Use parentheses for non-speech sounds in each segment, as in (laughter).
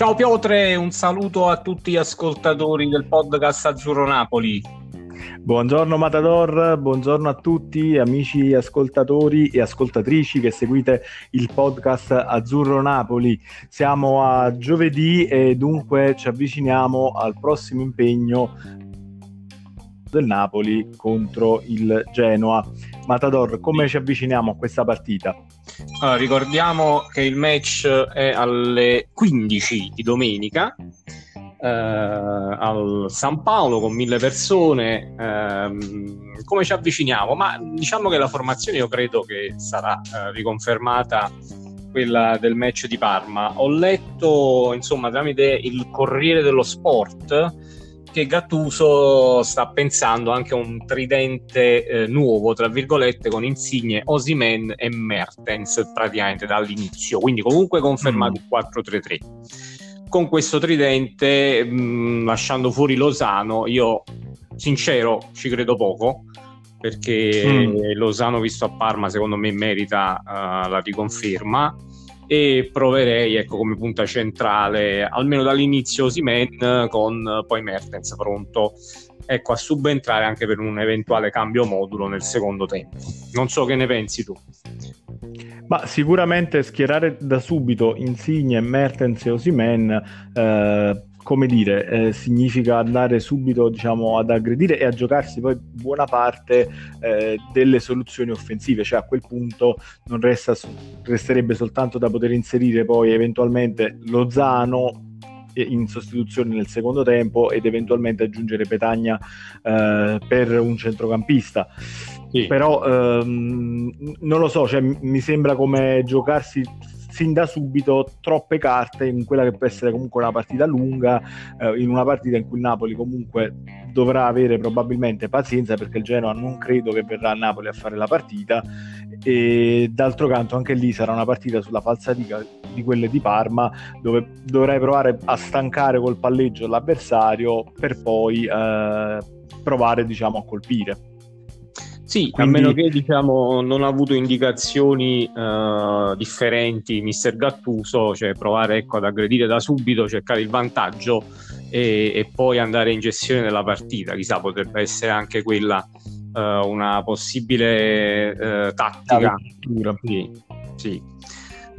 Ciao Piotre, un saluto a tutti gli ascoltatori del podcast Azzurro Napoli. Buongiorno Matador, buongiorno a tutti amici ascoltatori e ascoltatrici che seguite il podcast Azzurro Napoli. Siamo a giovedì e dunque ci avviciniamo al prossimo impegno del Napoli contro il Genoa. Matador, come ci avviciniamo a questa partita? Allora, ricordiamo che il match è alle 15 di domenica eh, al San Paolo con mille persone. Ehm, come ci avviciniamo? Ma diciamo che la formazione io credo che sarà eh, riconfermata quella del match di Parma. Ho letto, insomma, tramite il Corriere dello Sport che Gattuso sta pensando anche a un tridente eh, nuovo, tra virgolette, con Insigne, Osimen e Mertens praticamente dall'inizio, quindi comunque confermato il 4-3-3. Con questo tridente, mh, mm, lasciando fuori Lozano, io sincero ci credo poco, perché mm. Lozano visto a Parma secondo me merita uh, la riconferma e proverei ecco, come punta centrale almeno dall'inizio Simen con poi Mertens pronto ecco, a subentrare anche per un eventuale cambio modulo nel secondo tempo. Non so che ne pensi tu. Ma sicuramente schierare da subito Insigne, Mertens e Osimen eh, come dire, eh, significa andare subito diciamo, ad aggredire e a giocarsi poi buona parte eh, delle soluzioni offensive, cioè a quel punto non resta, resterebbe soltanto da poter inserire poi eventualmente Lozano in sostituzione nel secondo tempo ed eventualmente aggiungere Petagna eh, per un centrocampista. Sì. Però ehm, non lo so, cioè, mi sembra come giocarsi sin da subito troppe carte in quella che può essere comunque una partita lunga, eh, in una partita in cui il Napoli comunque dovrà avere probabilmente pazienza perché il Genoa non credo che verrà a Napoli a fare la partita e d'altro canto anche lì sarà una partita sulla falsatica di quelle di Parma dove dovrai provare a stancare col palleggio l'avversario per poi eh, provare diciamo a colpire. Sì, Quindi... a meno che diciamo, non ha avuto indicazioni uh, differenti Mister Gattuso, cioè provare ecco, ad aggredire da subito, cercare il vantaggio e, e, poi andare in gestione della partita. Chissà, potrebbe essere anche quella uh, una possibile uh, tattica. Sì, sì.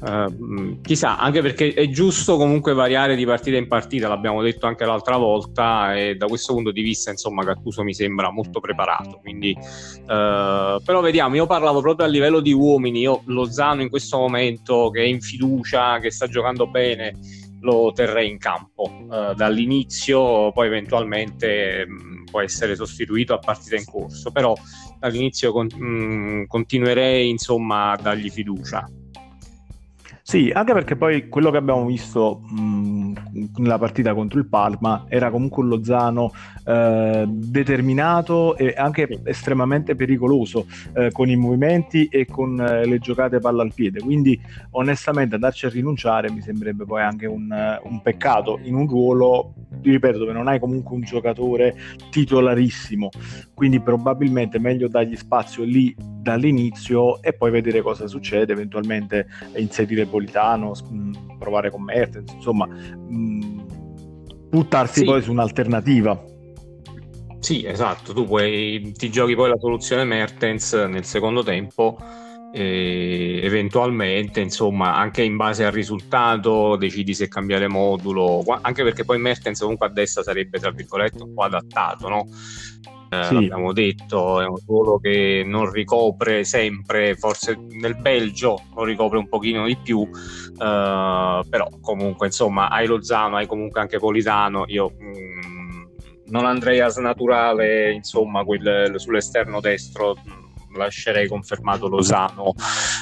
Uh, chissà, anche perché è giusto comunque variare di partita in partita, l'abbiamo detto anche l'altra volta, e da questo punto di vista, insomma, Gattuso mi sembra molto preparato. Quindi, uh, però vediamo, io parlavo proprio a livello di uomini. Io Lozano in questo momento che è in fiducia, che sta giocando bene, lo terrei in campo uh, dall'inizio, poi eventualmente mh, può essere sostituito a partita in corso. Però dall'inizio con- mh, continuerei insomma a dargli fiducia. Sì, anche perché poi quello che abbiamo visto mh, nella partita contro il Parma era comunque un Lozano eh, determinato e anche estremamente pericoloso eh, con i movimenti e con eh, le giocate palla al piede. Quindi, onestamente, andarci a rinunciare mi sembrerebbe poi anche un, un peccato in un ruolo, ripeto, dove non hai comunque un giocatore titolarissimo. Quindi, probabilmente è meglio dargli spazio lì dall'inizio e poi vedere cosa succede, eventualmente inserire Politano, provare con Mertens, insomma, buttarsi sì. poi su un'alternativa. Sì, esatto, tu puoi, ti giochi poi la soluzione Mertens nel secondo tempo eventualmente insomma anche in base al risultato decidi se cambiare modulo anche perché poi Mertens comunque a destra sarebbe tra virgolette un po' adattato no? Eh, sì. l'abbiamo detto, è un ruolo che non ricopre sempre, forse nel Belgio lo ricopre un pochino di più, eh, però comunque insomma hai Lozano, hai comunque anche Politano, io mh, mm, non andrei a snaturare insomma quel, sull'esterno destro lascerei confermato Losano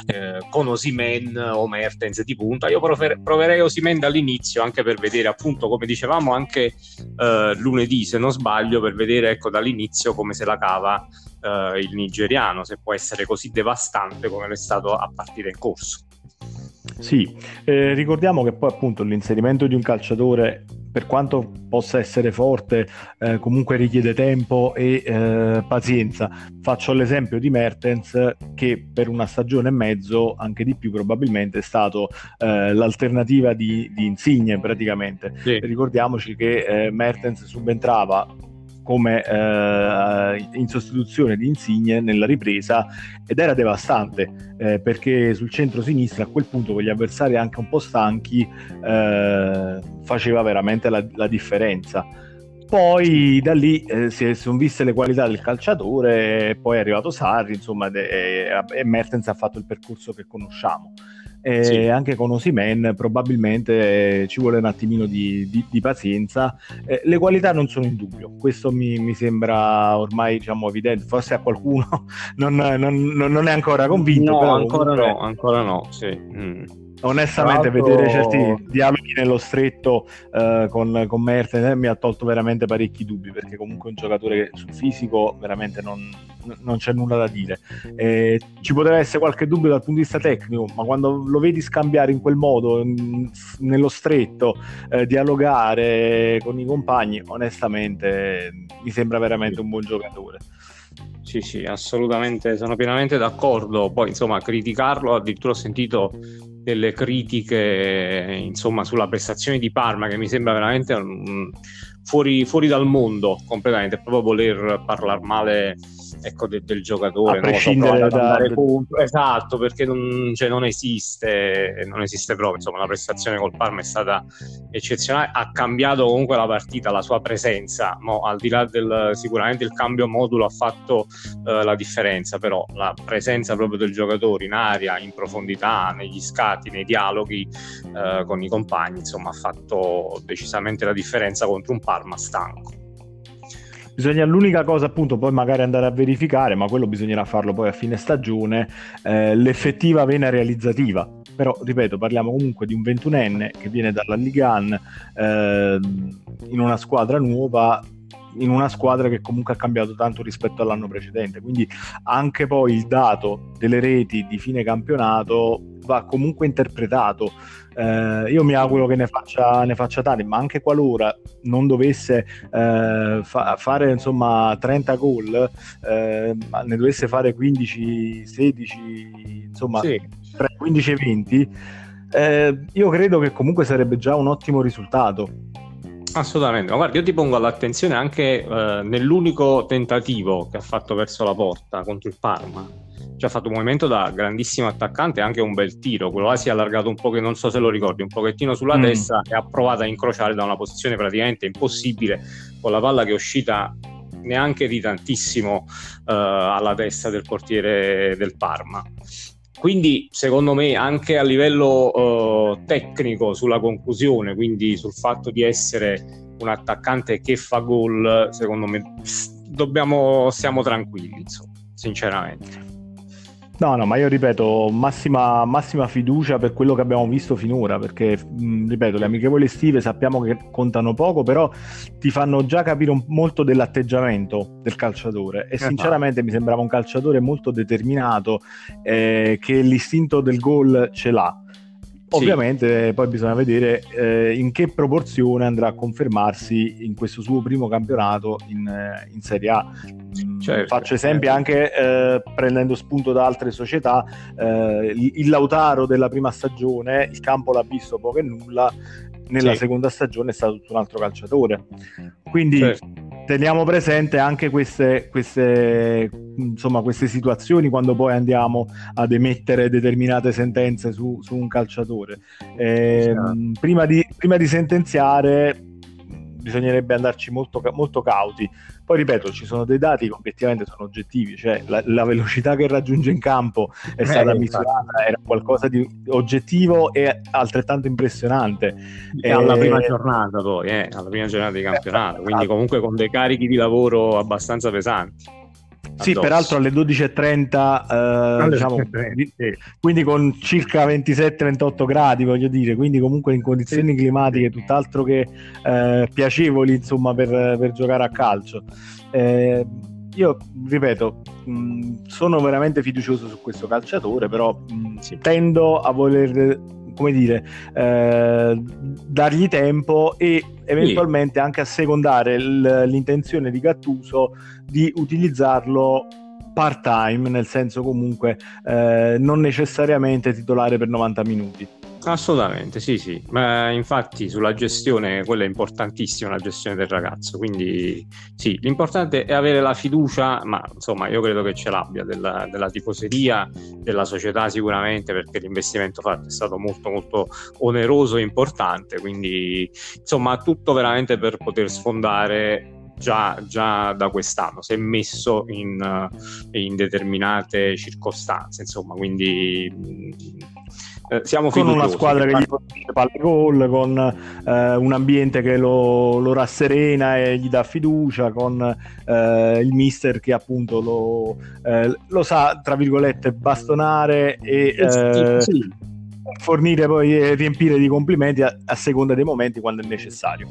eh, con Osimen o Mertens di punta. Io prover- proverei Osimen dall'inizio anche per vedere, appunto, come dicevamo anche eh, lunedì, se non sbaglio, per vedere ecco, dall'inizio come se la cava eh, il nigeriano, se può essere così devastante come lo è stato a partire in corso. Sì, eh, ricordiamo che poi appunto l'inserimento di un calciatore per quanto possa essere forte, eh, comunque richiede tempo e eh, pazienza. Faccio l'esempio di Mertens che per una stagione e mezzo, anche di più probabilmente, è stato eh, l'alternativa di, di, Insigne praticamente. Sì. Ricordiamoci che eh, Mertens subentrava come eh, in sostituzione di Insigne nella ripresa ed era devastante eh, perché sul centro-sinistra a quel punto con gli avversari anche un po' stanchi eh, faceva veramente la, la, differenza. Poi da lì eh, si sono viste le qualità del calciatore, poi è arrivato Sarri, insomma, e, e Mertens ha fatto il percorso che conosciamo e sì. anche con Osimen probabilmente ci vuole un attimino di, di, di pazienza. Eh, le qualità non sono in dubbio, questo mi, mi sembra ormai diciamo, evidente, forse a qualcuno (laughs) non, non, non, è ancora convinto. No, ancora comunque... no, ancora no, sì. Mm onestamente vedere certi dialoghi nello stretto uh, con, con Mertens eh, mi ha tolto veramente parecchi dubbi perché comunque è un giocatore che sul fisico veramente non, non c'è nulla da dire eh, ci poteva essere qualche dubbio dal punto di vista tecnico ma quando lo vedi scambiare in quel modo in, nello stretto eh, dialogare con i compagni onestamente mi sembra veramente un buon giocatore sì, sì, assolutamente, sono pienamente d'accordo. Poi, insomma, criticarlo, addirittura ho sentito delle critiche insomma, sulla prestazione di Parma che mi sembra veramente um, fuori, fuori, dal mondo completamente, proprio voler parlare male ecco, de, del giocatore. A prescindere so, da... Esatto, perché non, cioè, non, esiste, non esiste proprio. Insomma, la prestazione col Parma è stata eccezionale. Ha cambiato comunque la partita, la sua presenza. Mo, al di là del sicuramente il cambio modulo ha fatto eh, la differenza, però la presenza proprio del giocatore in aria, in profondità, negli scatti, nei dialoghi eh, con i compagni, insomma, ha fatto decisamente la differenza contro un Parma stanco. Bisogna l'unica cosa appunto poi magari andare a verificare, ma quello bisognerà farlo poi a fine stagione, eh, l'effettiva vena realizzativa. Però, ripeto, parliamo comunque di un 21enne che viene dalla Ligan eh, in una squadra nuova, in una squadra che comunque ha cambiato tanto rispetto all'anno precedente. Quindi anche poi il dato delle reti di fine campionato va comunque interpretato. Eh, io mi auguro che ne faccia, ne faccia tanti, ma anche qualora non dovesse eh, fa- fare insomma 30 gol, eh, ne dovesse fare 15, 16, insomma sì. 15 e 20, eh, io credo che comunque sarebbe già un ottimo risultato. Assolutamente, ma guarda, io ti pongo all'attenzione anche eh, nell'unico tentativo che ha fatto verso la porta contro il Parma ci ha fatto un movimento da grandissimo attaccante anche un bel tiro. Quello là si è allargato un po', che non so se lo ricordi, un pochettino sulla mm. destra e ha provato a incrociare da una posizione praticamente impossibile con la palla che è uscita neanche di tantissimo uh, alla testa del portiere del Parma. Quindi, secondo me, anche a livello uh, tecnico sulla conclusione, quindi sul fatto di essere un attaccante che fa gol, secondo me dobbiamo, siamo tranquilli, insomma, sinceramente. No, no, ma io ripeto, massima, massima, fiducia per quello che abbiamo visto finora, perché, mh, ripeto, le amichevoli estive sappiamo che contano poco, però ti fanno già capire un, molto dell'atteggiamento del calciatore e esatto. sinceramente mi sembrava un calciatore molto determinato, eh, che l'istinto del gol ce l'ha. Ovviamente poi bisogna vedere eh, in che proporzione andrà a confermarsi in questo suo primo campionato in, eh, in Serie A. Mm, certo, Faccio esempi certo. anche eh, prendendo spunto da altre società. Eh, il, il Lautaro della prima stagione, il campo l'ha visto poco e nulla, nella sì. seconda stagione è stato tutto un altro calciatore. Quindi certo. Teniamo presente anche queste, queste insomma, queste situazioni quando poi andiamo ad emettere determinate sentenze su, su un calciatore. Eh, prima, di, prima di sentenziare bisognerebbe andarci molto, molto, cauti. Poi ripeto, ci sono dei dati che obiettivamente sono oggettivi, cioè la, la velocità che raggiunge in campo è eh, stata misurata, era qualcosa di oggettivo e altrettanto impressionante. E alla eh, prima giornata poi, eh, alla prima giornata di campionato, quindi esatto. comunque con dei carichi di lavoro abbastanza pesanti. Sì, peraltro alle 12.30, eh, diciamo, sì. quindi con circa 27-28 gradi, voglio dire, quindi comunque in condizioni sì. climatiche tutt'altro che eh, piacevoli, insomma, per, per, giocare a calcio. Eh, io ripeto, mh, sono veramente fiducioso su questo calciatore, però mh, sì. tendo a voler come dire, eh, dargli tempo e eventualmente anche assecondare l- l'intenzione di Gattuso di utilizzarlo part time, nel senso comunque eh, non necessariamente titolare per 90 minuti. Assolutamente, sì, sì, ma infatti sulla gestione, quella è importantissima, la gestione del ragazzo, quindi sì, l'importante è avere la fiducia, ma insomma io credo che ce l'abbia della, della tifoseria, della società sicuramente, perché l'investimento fatto è stato molto molto oneroso e importante, quindi insomma tutto veramente per poter sfondare Già, già, da quest'anno, si è messo in, in determinate circostanze, insomma, quindi eh, siamo con una squadra che gli fornisce palle gol, con eh, un ambiente che lo, lo, rasserena e gli dà fiducia, con eh, il mister che appunto lo, eh, lo, sa, tra virgolette, bastonare e eh, sì, sì. fornire poi e riempire di complimenti a, a seconda dei momenti quando è necessario.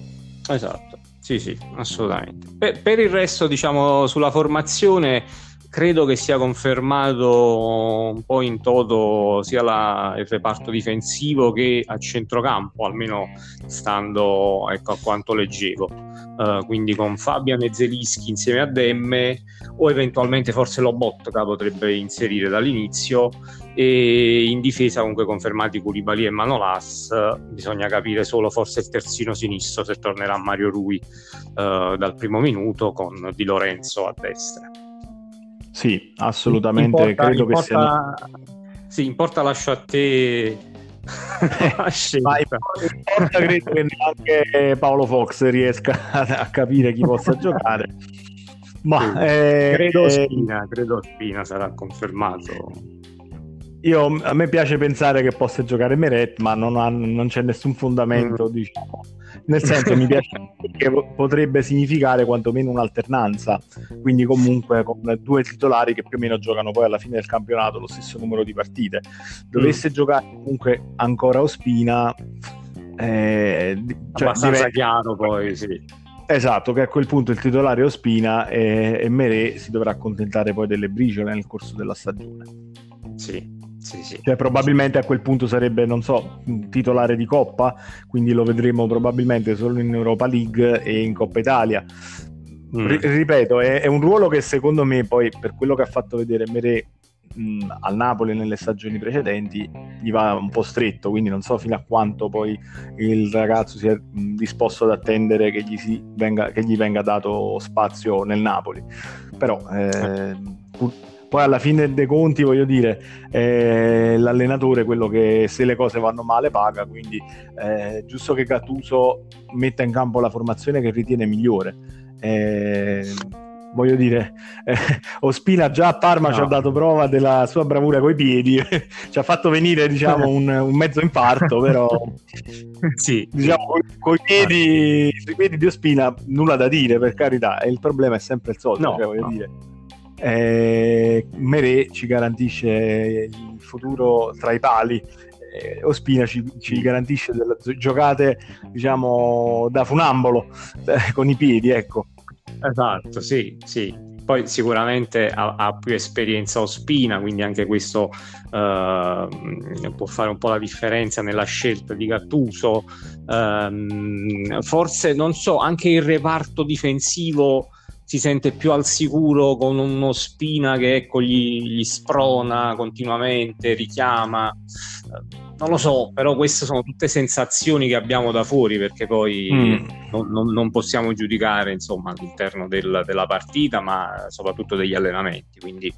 Esatto, sì, sì, assolutamente. Per, per il resto, diciamo, sulla formazione credo che sia confermato un po' in toto sia la, il reparto difensivo che a centrocampo, almeno stando ecco, a quanto leggevo. Uh, quindi con Fabian e Zelischi insieme a Demme o eventualmente forse Lobotka potrebbe inserire dall'inizio e in difesa comunque confermati Koulibaly e Manolas bisogna capire solo forse il terzino sinistro se tornerà Mario Rui uh, dal primo minuto con Di Lorenzo a destra sì, assolutamente, importa, credo importa, che sia... Sì, importa lascio a te (laughs) scelta. importa credo che neanche Paolo Fox riesca (laughs) a capire chi possa (laughs) giocare. Ma sì. eh, credo, eh, Spina, credo Spina sarà confermato. Io, a me piace pensare che possa giocare Meret, ma non, ha, non c'è nessun fondamento, mm. diciamo, nel senso mi piace (laughs) che potrebbe significare quantomeno un'alternanza, quindi comunque con due titolari che più o meno giocano poi alla fine del campionato lo stesso numero di partite. Dovesse mm. giocare comunque ancora Ospina, eh, cioè, abbastanza direi... chiaro poi, sì. Esatto, che a quel punto il titolare Ospina e, e Merè si dovrà accontentare poi delle briciole nel corso della stagione. Sì, sì, sì. Cioè, probabilmente a quel punto sarebbe, non so, titolare di Coppa, quindi lo vedremo probabilmente solo in Europa League e in Coppa Italia. Mm. R- ripeto, è, è, un ruolo che secondo me, poi per quello che ha fatto vedere Mere mh, al Napoli nelle stagioni precedenti, gli va un po' stretto, quindi non so fino a quanto poi il ragazzo sia mh, disposto ad attendere che gli, venga, che gli, venga, dato spazio nel Napoli. Però... Eh, pur- poi alla fine dei conti voglio dire eh, l'allenatore quello che se le cose vanno male paga quindi è eh, giusto che Gattuso metta in campo la formazione che ritiene migliore eh, voglio dire eh, Ospina già a Parma no. ci ha dato prova della sua bravura coi piedi (laughs) ci ha fatto venire diciamo un, un mezzo infarto però (laughs) sì, diciamo con i piedi piedi di Ospina nulla da dire per carità e il problema è sempre il solito no, cioè, voglio no. dire eh, Mere ci garantisce il futuro tra i pali. Eh, Ospina ci, ci, garantisce delle giocate diciamo da funambolo eh, con i piedi ecco. Esatto sì sì. Poi sicuramente ha, ha, più esperienza Ospina, quindi anche questo uh, può fare un po' la differenza nella scelta di Gattuso. Uh, forse, non so, anche il reparto difensivo si sente più al sicuro con uno spina che ecco, gli, gli sprona continuamente, richiama. Non lo so, però queste sono tutte sensazioni che abbiamo da fuori perché poi mm. non, non, non, possiamo giudicare insomma, all'interno del, della partita, ma soprattutto degli allenamenti. Quindi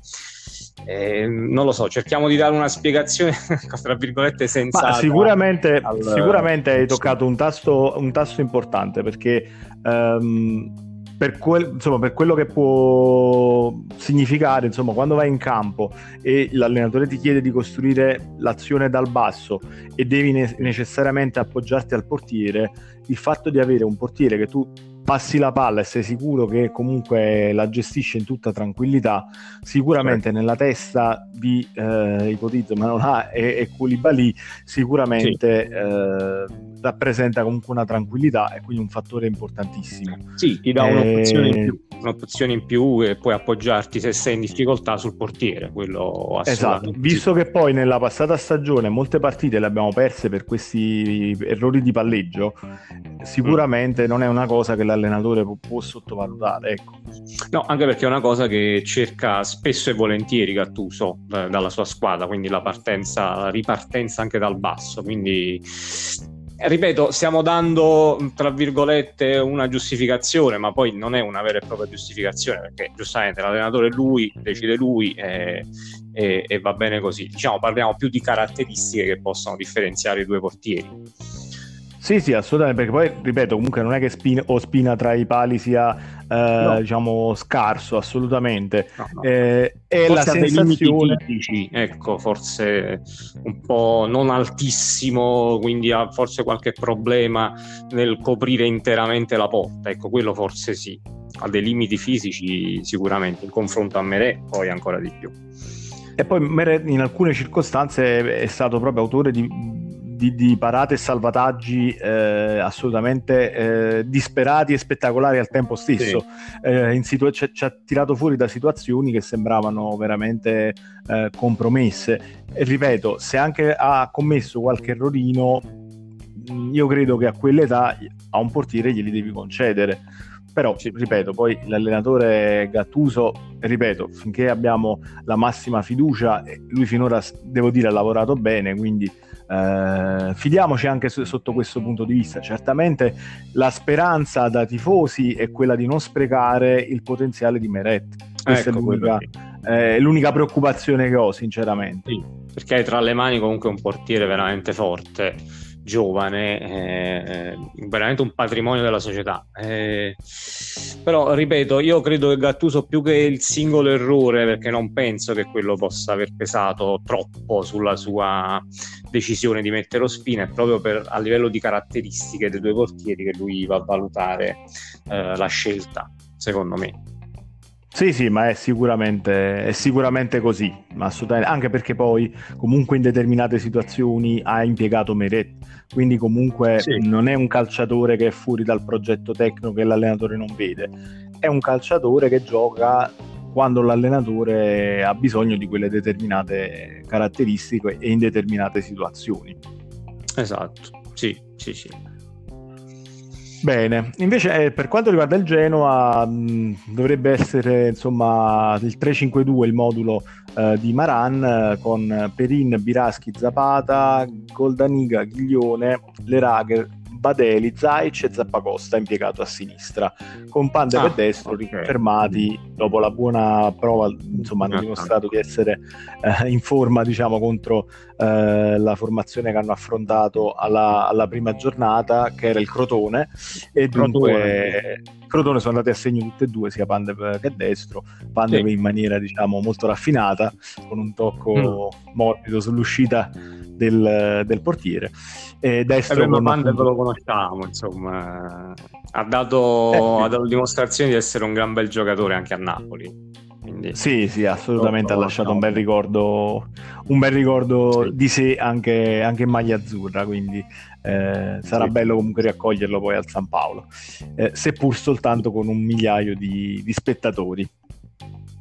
eh, non lo so, cerchiamo di dare una spiegazione (laughs) tra virgolette senza. Sicuramente, al... sicuramente hai toccato un tasto, un tasto importante perché. Um per, quel, insomma, per, quello che può significare, insomma, quando vai in campo e l'allenatore ti chiede di costruire l'azione dal basso e devi ne- necessariamente appoggiarti al portiere, il fatto di avere un portiere che tu passi la palla e sei sicuro che comunque la gestisce in tutta tranquillità, sicuramente certo. nella testa di eh, ipotizzo Manola e, e Koulibaly sicuramente sì. eh, rappresenta comunque una tranquillità e quindi un fattore importantissimo. Sì, ti dà un'opzione in più un'opzione in più e puoi appoggiarti se sei in difficoltà sul portiere. Quello esatto, visto che poi nella passata stagione molte partite le abbiamo perse per questi errori di palleggio, sicuramente mm. non è una cosa che l'allenatore può, può sottovalutare. Ecco. No, anche perché è una cosa che cerca spesso e volentieri Gattuso eh, dalla sua squadra, quindi la partenza, la ripartenza anche dal basso. Quindi ripeto, stiamo dando tra virgolette una giustificazione, ma poi non è una vera e propria giustificazione perché giustamente l'allenatore è lui, decide lui e, e, e va bene così. Diciamo, parliamo più di caratteristiche che possono differenziare i due portieri. Sì, sì, assolutamente, perché poi, ripeto, comunque non è che Spina, o Spina tra i pali sia, no. diciamo, scarso, assolutamente. No, no. Eh, è forse la sensazione... Tipici, ecco, forse un po' non altissimo, quindi ha forse qualche problema nel coprire interamente la porta, ecco, quello forse sì. Ha dei limiti fisici sicuramente, in confronto a Merè poi ancora di più. E poi Meret in alcune circostanze è stato proprio autore di di, di parate e salvataggi eh, assolutamente eh, disperati e spettacolari al tempo stesso. Sì. Eh, situ- ci, ci, ha tirato fuori da situazioni che sembravano veramente eh, compromesse. E ripeto, se anche ha commesso qualche errorino, mm, io credo che a quell'età a un portiere glieli devi concedere però ripeto poi l'allenatore Gattuso ripeto finché abbiamo la massima fiducia lui finora devo dire ha lavorato bene quindi eh, fidiamoci anche su, sotto questo punto di vista. Certamente la speranza da tifosi è quella di non sprecare il potenziale di Meret. Questa ecco, è l'unica, eh, l'unica, preoccupazione che ho, sinceramente. Sì, perché hai tra le mani comunque un portiere veramente forte giovane, eh, veramente un patrimonio della società. Eh, però, ripeto, io credo che Gattuso più che il singolo errore, perché non penso che quello possa aver pesato troppo sulla sua decisione di mettere Ospina, è proprio per, a livello di caratteristiche dei due portieri che lui va a valutare eh, la scelta, secondo me. Sì, sì, ma è sicuramente, è sicuramente così, assolutamente. anche perché poi comunque in determinate situazioni ha impiegato Meret, quindi comunque sì. non è un calciatore che è fuori dal progetto tecnico che l'allenatore non vede, è un calciatore che gioca quando l'allenatore ha bisogno di quelle determinate caratteristiche e in determinate situazioni. Esatto, sì, sì, sì. Bene, invece eh, per quanto riguarda il Genoa mh, dovrebbe essere insomma il 3-5-2 il modulo eh, di Maran eh, con Perin, Biraschi, Zapata, Goldaniga, Ghiglione, Leragher, Badeli, Zaic e Zappacosta impiegato a sinistra, con Pandev ah, e destro okay. riconfermati dopo la buona prova, insomma hanno ah, dimostrato di essere eh, in forma diciamo contro eh, la formazione che hanno affrontato alla, alla, prima giornata che era il Crotone e dunque Crotone sono andati a segno tutte e due sia Pandev che destro Pandev sì. in maniera diciamo molto raffinata con un tocco mm. morbido sull'uscita del, del portiere. E destro con Pandev appunto... lo conosciamo, insomma, ha dato, eh, ha dato dimostrazione di essere un gran bel giocatore anche a Napoli. Quindi... Sì, sì, assolutamente ha lasciato un bel ricordo, un bel ricordo sì. di sé anche, anche, in maglia azzurra, quindi eh, sarà sì. bello comunque riaccoglierlo poi al San Paolo, eh, seppur soltanto con un migliaio di, di spettatori.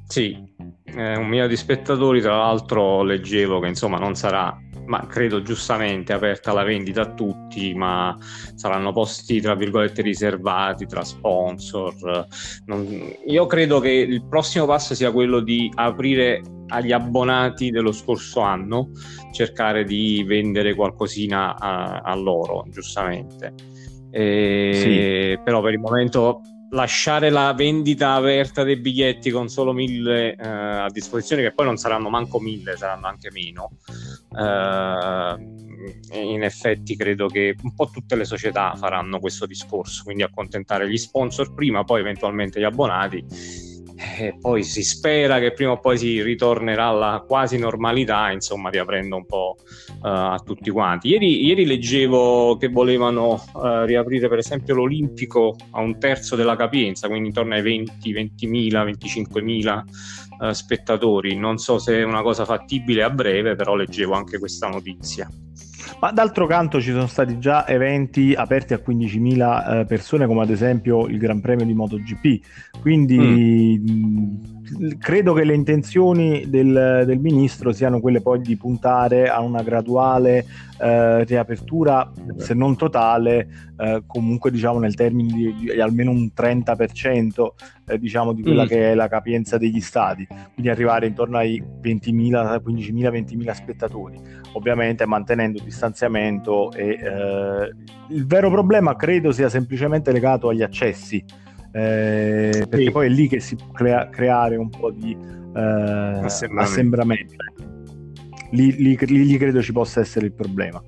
Sì, eh, un migliaio di spettatori, tra l'altro leggevo che insomma non sarà ma credo giustamente aperta la vendita a tutti, ma saranno posti tra virgolette riservati tra sponsor. Non... Io credo che il prossimo passo sia quello di aprire agli abbonati dello scorso anno, cercare di vendere qualcosina a, a loro, giustamente. E... Sì. Però per il momento lasciare la vendita aperta dei biglietti con solo mille eh, a disposizione, che poi non saranno manco mille, saranno anche meno. Eh, in effetti credo che un po' tutte le società faranno questo discorso, quindi accontentare gli sponsor prima, poi eventualmente gli abbonati e poi si spera che prima o poi si ritornerà alla quasi normalità, insomma, riaprendo un po' uh, a tutti quanti. Ieri, ieri leggevo che volevano uh, riaprire, per esempio, l'Olimpico a un terzo della capienza, quindi intorno ai 20, 20.000, 25.000 uh, spettatori. Non so se è una cosa fattibile a breve, però leggevo anche questa notizia. Ma d'altro canto ci sono stati già eventi aperti a 15.000 eh, persone, come ad esempio il Gran Premio di MotoGP. Quindi mm. Credo che le intenzioni del, del, ministro siano quelle poi di puntare a una graduale eh, riapertura, se non totale, eh, comunque diciamo nel termine di, di, almeno un 30% eh, diciamo di quella mm. che è la capienza degli stadi, quindi arrivare intorno ai 20.000, 15.000, 20.000 spettatori, ovviamente mantenendo distanziamento e eh, il vero problema credo sia semplicemente legato agli accessi. Eh, perché sì. poi è lì che si può crea- creare un po' di eh, assembramento. lì, lì, lì, credo ci possa essere il problema.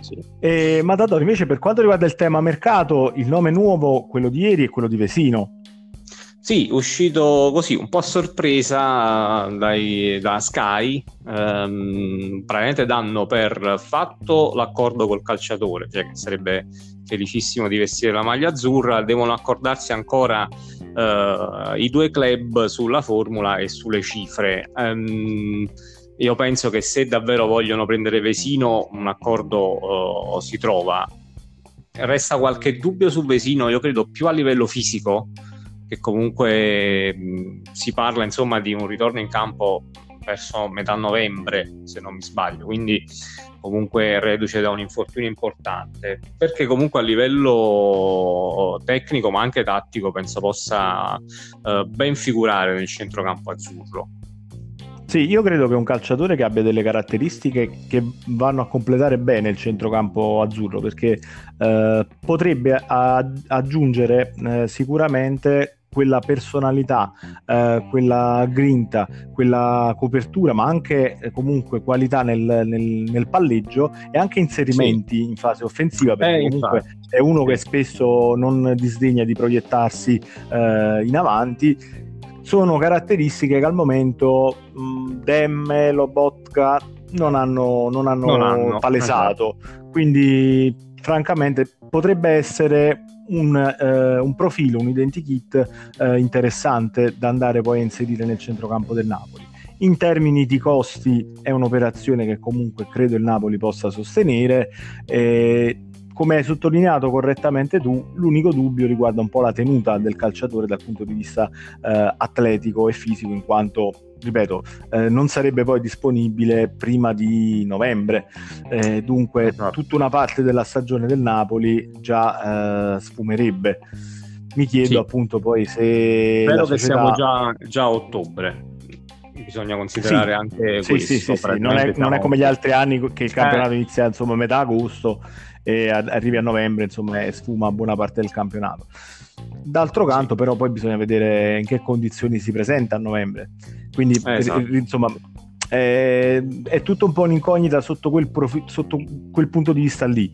Sì. E, ma Dador, invece per quanto riguarda il tema mercato, il nome nuovo, quello di ieri, è quello di Vesino. Sì, uscito così un po' a sorpresa dai, da Sky, ehm, praticamente danno per fatto l'accordo col calciatore, cioè che sarebbe felicissimo di vestire la maglia azzurra, devono accordarsi ancora eh, i due club sulla formula e sulle cifre. Ehm, io penso che se davvero vogliono prendere Vesino, un accordo uh, si trova. Resta qualche dubbio su Vesino, io credo più a livello fisico, che comunque mh, si parla insomma di un ritorno in campo verso metà novembre, se non mi sbaglio, quindi comunque reduce da un infortunio importante, perché comunque a livello tecnico ma anche tattico penso possa uh, ben figurare nel centrocampo azzurro. Sì, io credo che un calciatore che abbia delle caratteristiche che vanno a completare bene il centrocampo azzurro, perché eh, potrebbe a- aggiungere eh, sicuramente quella personalità, eh, quella grinta, quella copertura, ma anche eh, comunque qualità nel, nel, nel, palleggio e anche inserimenti sì. in fase offensiva, perché eh, comunque infatti. è uno che spesso non disdegna di proiettarsi eh, in avanti sono caratteristiche che al momento mh, Demme, Lobotka non hanno, non hanno, non hanno palesato. Esatto. Quindi, francamente, potrebbe essere un, eh, un profilo, un identikit eh, interessante da andare poi a inserire nel centrocampo del Napoli. In termini di costi è un'operazione che comunque credo il Napoli possa sostenere. Eh, come hai sottolineato correttamente tu, l'unico dubbio riguarda un po' la tenuta del calciatore dal punto di vista eh, atletico e fisico, in quanto, ripeto, eh, non sarebbe poi disponibile prima di novembre. Eh, dunque, esatto. tutta una parte della stagione del Napoli già eh, sfumerebbe. Mi chiedo sì. appunto poi se. Spero società... che siamo già, già a ottobre bisogna considerare sì, anche sì, questo. Sì, sì, sì. Non, è, non, è, come gli altri anni che il campionato eh. inizia insomma a metà agosto e arrivi a novembre insomma e sfuma buona parte del campionato. D'altro canto, però, poi bisogna vedere in che condizioni si presenta a novembre. Quindi, eh, esatto. insomma, è, è, tutto un po' un'incognita sotto quel, profi- sotto quel punto di vista lì.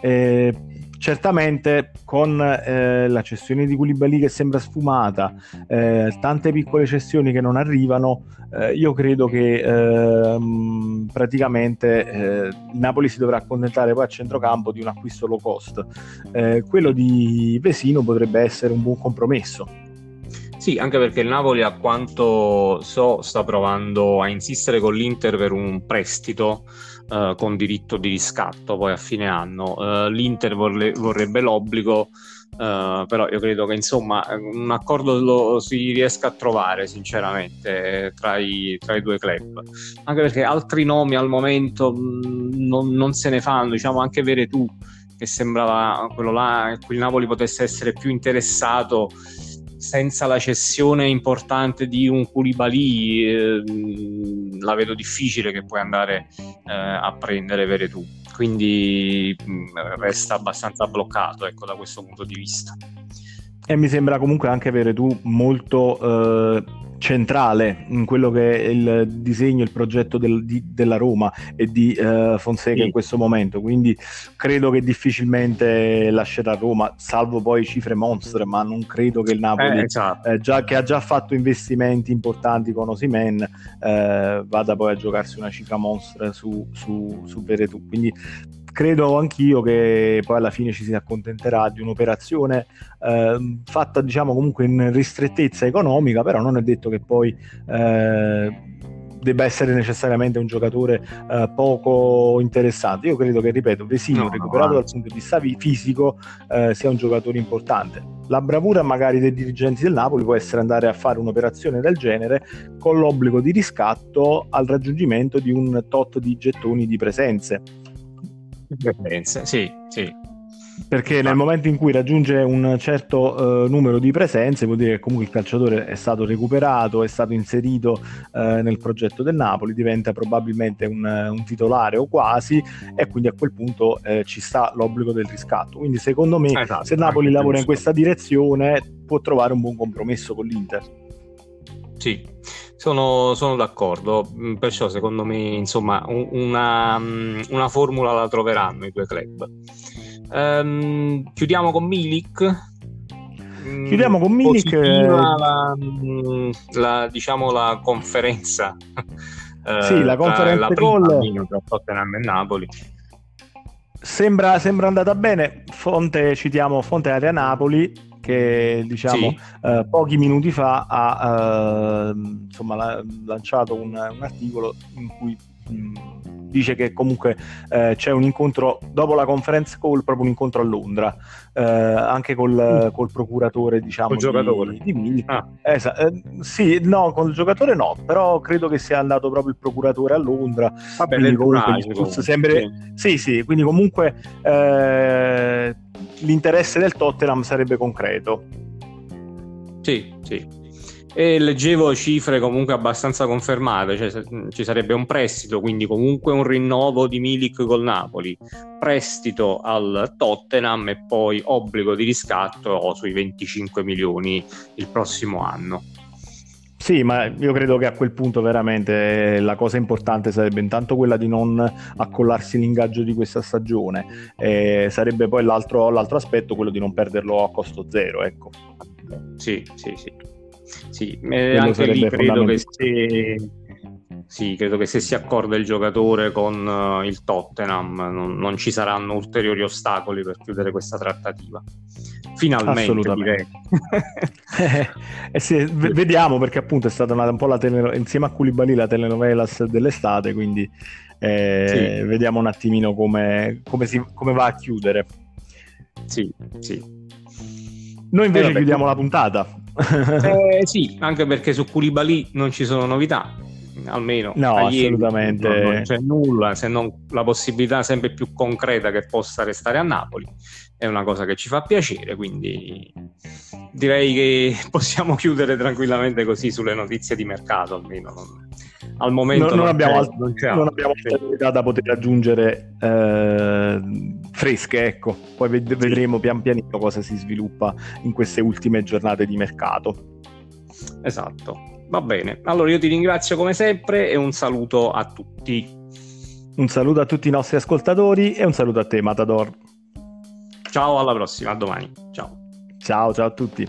Eh, certamente con eh, la cessione di Koulibaly che sembra sfumata, eh, tante piccole cessioni che non arrivano, eh, io credo che ehm, praticamente eh, Napoli si dovrà accontentare poi a centrocampo di un acquisto low cost. Eh, quello di Vesino potrebbe essere un buon compromesso. Sì, anche perché il Napoli, a quanto so, sta provando a insistere con l'Inter per un prestito uh, con diritto di riscatto poi a fine anno. Uh, L'Inter vorre- vorrebbe l'obbligo, uh, però io credo che insomma un accordo lo si riesca a trovare sinceramente tra i, tra i due club. Anche perché altri nomi al momento mh, non, non, se ne fanno, diciamo anche Veretù che sembrava quello là, cui il Napoli potesse essere più interessato senza la cessione importante di un Koulibaly eh, la vedo difficile che puoi andare eh, a prendere Veretù quindi mh, mm, resta abbastanza bloccato ecco, da questo punto di vista. E mi sembra comunque anche Veretù molto eh, centrale in quello che è il disegno, il progetto del, di, della Roma e di uh, Fonseca sì. in questo momento. Quindi credo che difficilmente lascerà Roma, salvo poi cifre monstre, ma non credo che il Napoli, eh, esatto. eh, già, che ha già fatto investimenti importanti con Osimen, eh, vada poi a giocarsi una cifra monstra su, su, su Veretù. Quindi credo anch'io che poi alla fine ci si accontenterà di un'operazione eh, fatta diciamo comunque in ristrettezza economica però non è detto che poi eh, debba essere necessariamente un giocatore uh, poco interessante. Io credo che, ripeto, Vesino, no, recuperato no, dal punto di vista fisico, uh, sia un giocatore importante. La bravura magari dei dirigenti del Napoli può essere andare a fare un'operazione del genere con l'obbligo di riscatto al raggiungimento di un tot di gettoni di presenze. Presenze, sì, sì perché nel momento in cui raggiunge un certo uh, numero di presenze vuol dire che comunque il calciatore è stato recuperato, è stato inserito uh, nel progetto del Napoli, diventa probabilmente un, un, titolare o quasi e quindi a quel punto uh, ci sta l'obbligo del riscatto. Quindi secondo me esatto, se Napoli lavora in questa direzione può trovare un buon compromesso con l'Inter. Sì, sono, sono, d'accordo, mm, perciò secondo me insomma una, mm, una formula la troveranno i due club. Um, chiudiamo con Milik. Mm, chiudiamo con Milik. La, mm, la, diciamo la conferenza. (laughs) sì, la conferenza la. Tra Tottenham e Napoli. Sembra, sembra, andata bene. Fonte, citiamo Fonte Area Napoli, che diciamo sì. eh, pochi minuti fa ha eh, insomma, la, lanciato un, un, articolo in cui dice che comunque eh, c'è un incontro dopo la conference call, proprio un incontro a Londra, eh, anche col, mm. col, procuratore, diciamo, col giocatore. di, di ah. Esa, eh, sì, no, con il giocatore no, però credo che sia andato proprio il procuratore a Londra. Vabbè, quindi comunque comunque. Sempre, sì. sì, sì, quindi comunque eh, l'interesse del Tottenham sarebbe concreto. Sì, sì e leggevo cifre comunque abbastanza confermate, cioè ci sarebbe un prestito, quindi comunque un rinnovo di Milik col Napoli, prestito al Tottenham e poi obbligo di riscatto sui 25 milioni il prossimo anno. Sì, ma io credo che a quel punto veramente la cosa importante sarebbe intanto quella di non accollarsi l'ingaggio di questa stagione, e sarebbe poi l'altro, l'altro aspetto quello di non perderlo a costo zero. Ecco. Sì, sì, sì. Sì, eh, anche lì credo che, se, sì, credo che se si accorda il giocatore con uh, il Tottenham non, non, ci saranno ulteriori ostacoli per chiudere questa trattativa. Finalmente direi. (laughs) eh, eh sì, v- vediamo perché appunto è stata una, un po' la tele- insieme a Koulibaly la telenovelas dell'estate, quindi eh, sì. vediamo un attimino come, come, si, come va a chiudere. Sì, sì. Noi invece chiudiamo la puntata. eh, (laughs) sì, anche perché su Koulibaly non ci sono novità, almeno no, assolutamente. Non, non c'è nulla se non la possibilità sempre più concreta che possa restare a Napoli. È una cosa che ci fa piacere, quindi direi che (laughs) possiamo chiudere tranquillamente così sulle notizie di mercato, almeno. Non, al momento non, non, abbiamo, alt- non, non abbiamo altre da poter aggiungere eh, fresche, ecco. Poi ved- vedremo pian pianino cosa si sviluppa in queste ultime giornate di mercato. Esatto. Va bene. Allora io ti ringrazio come sempre e un saluto a tutti. Un saluto a tutti i nostri ascoltatori e un saluto a te, Matador. Ciao, alla prossima, a domani. Ciao. Ciao, ciao a tutti.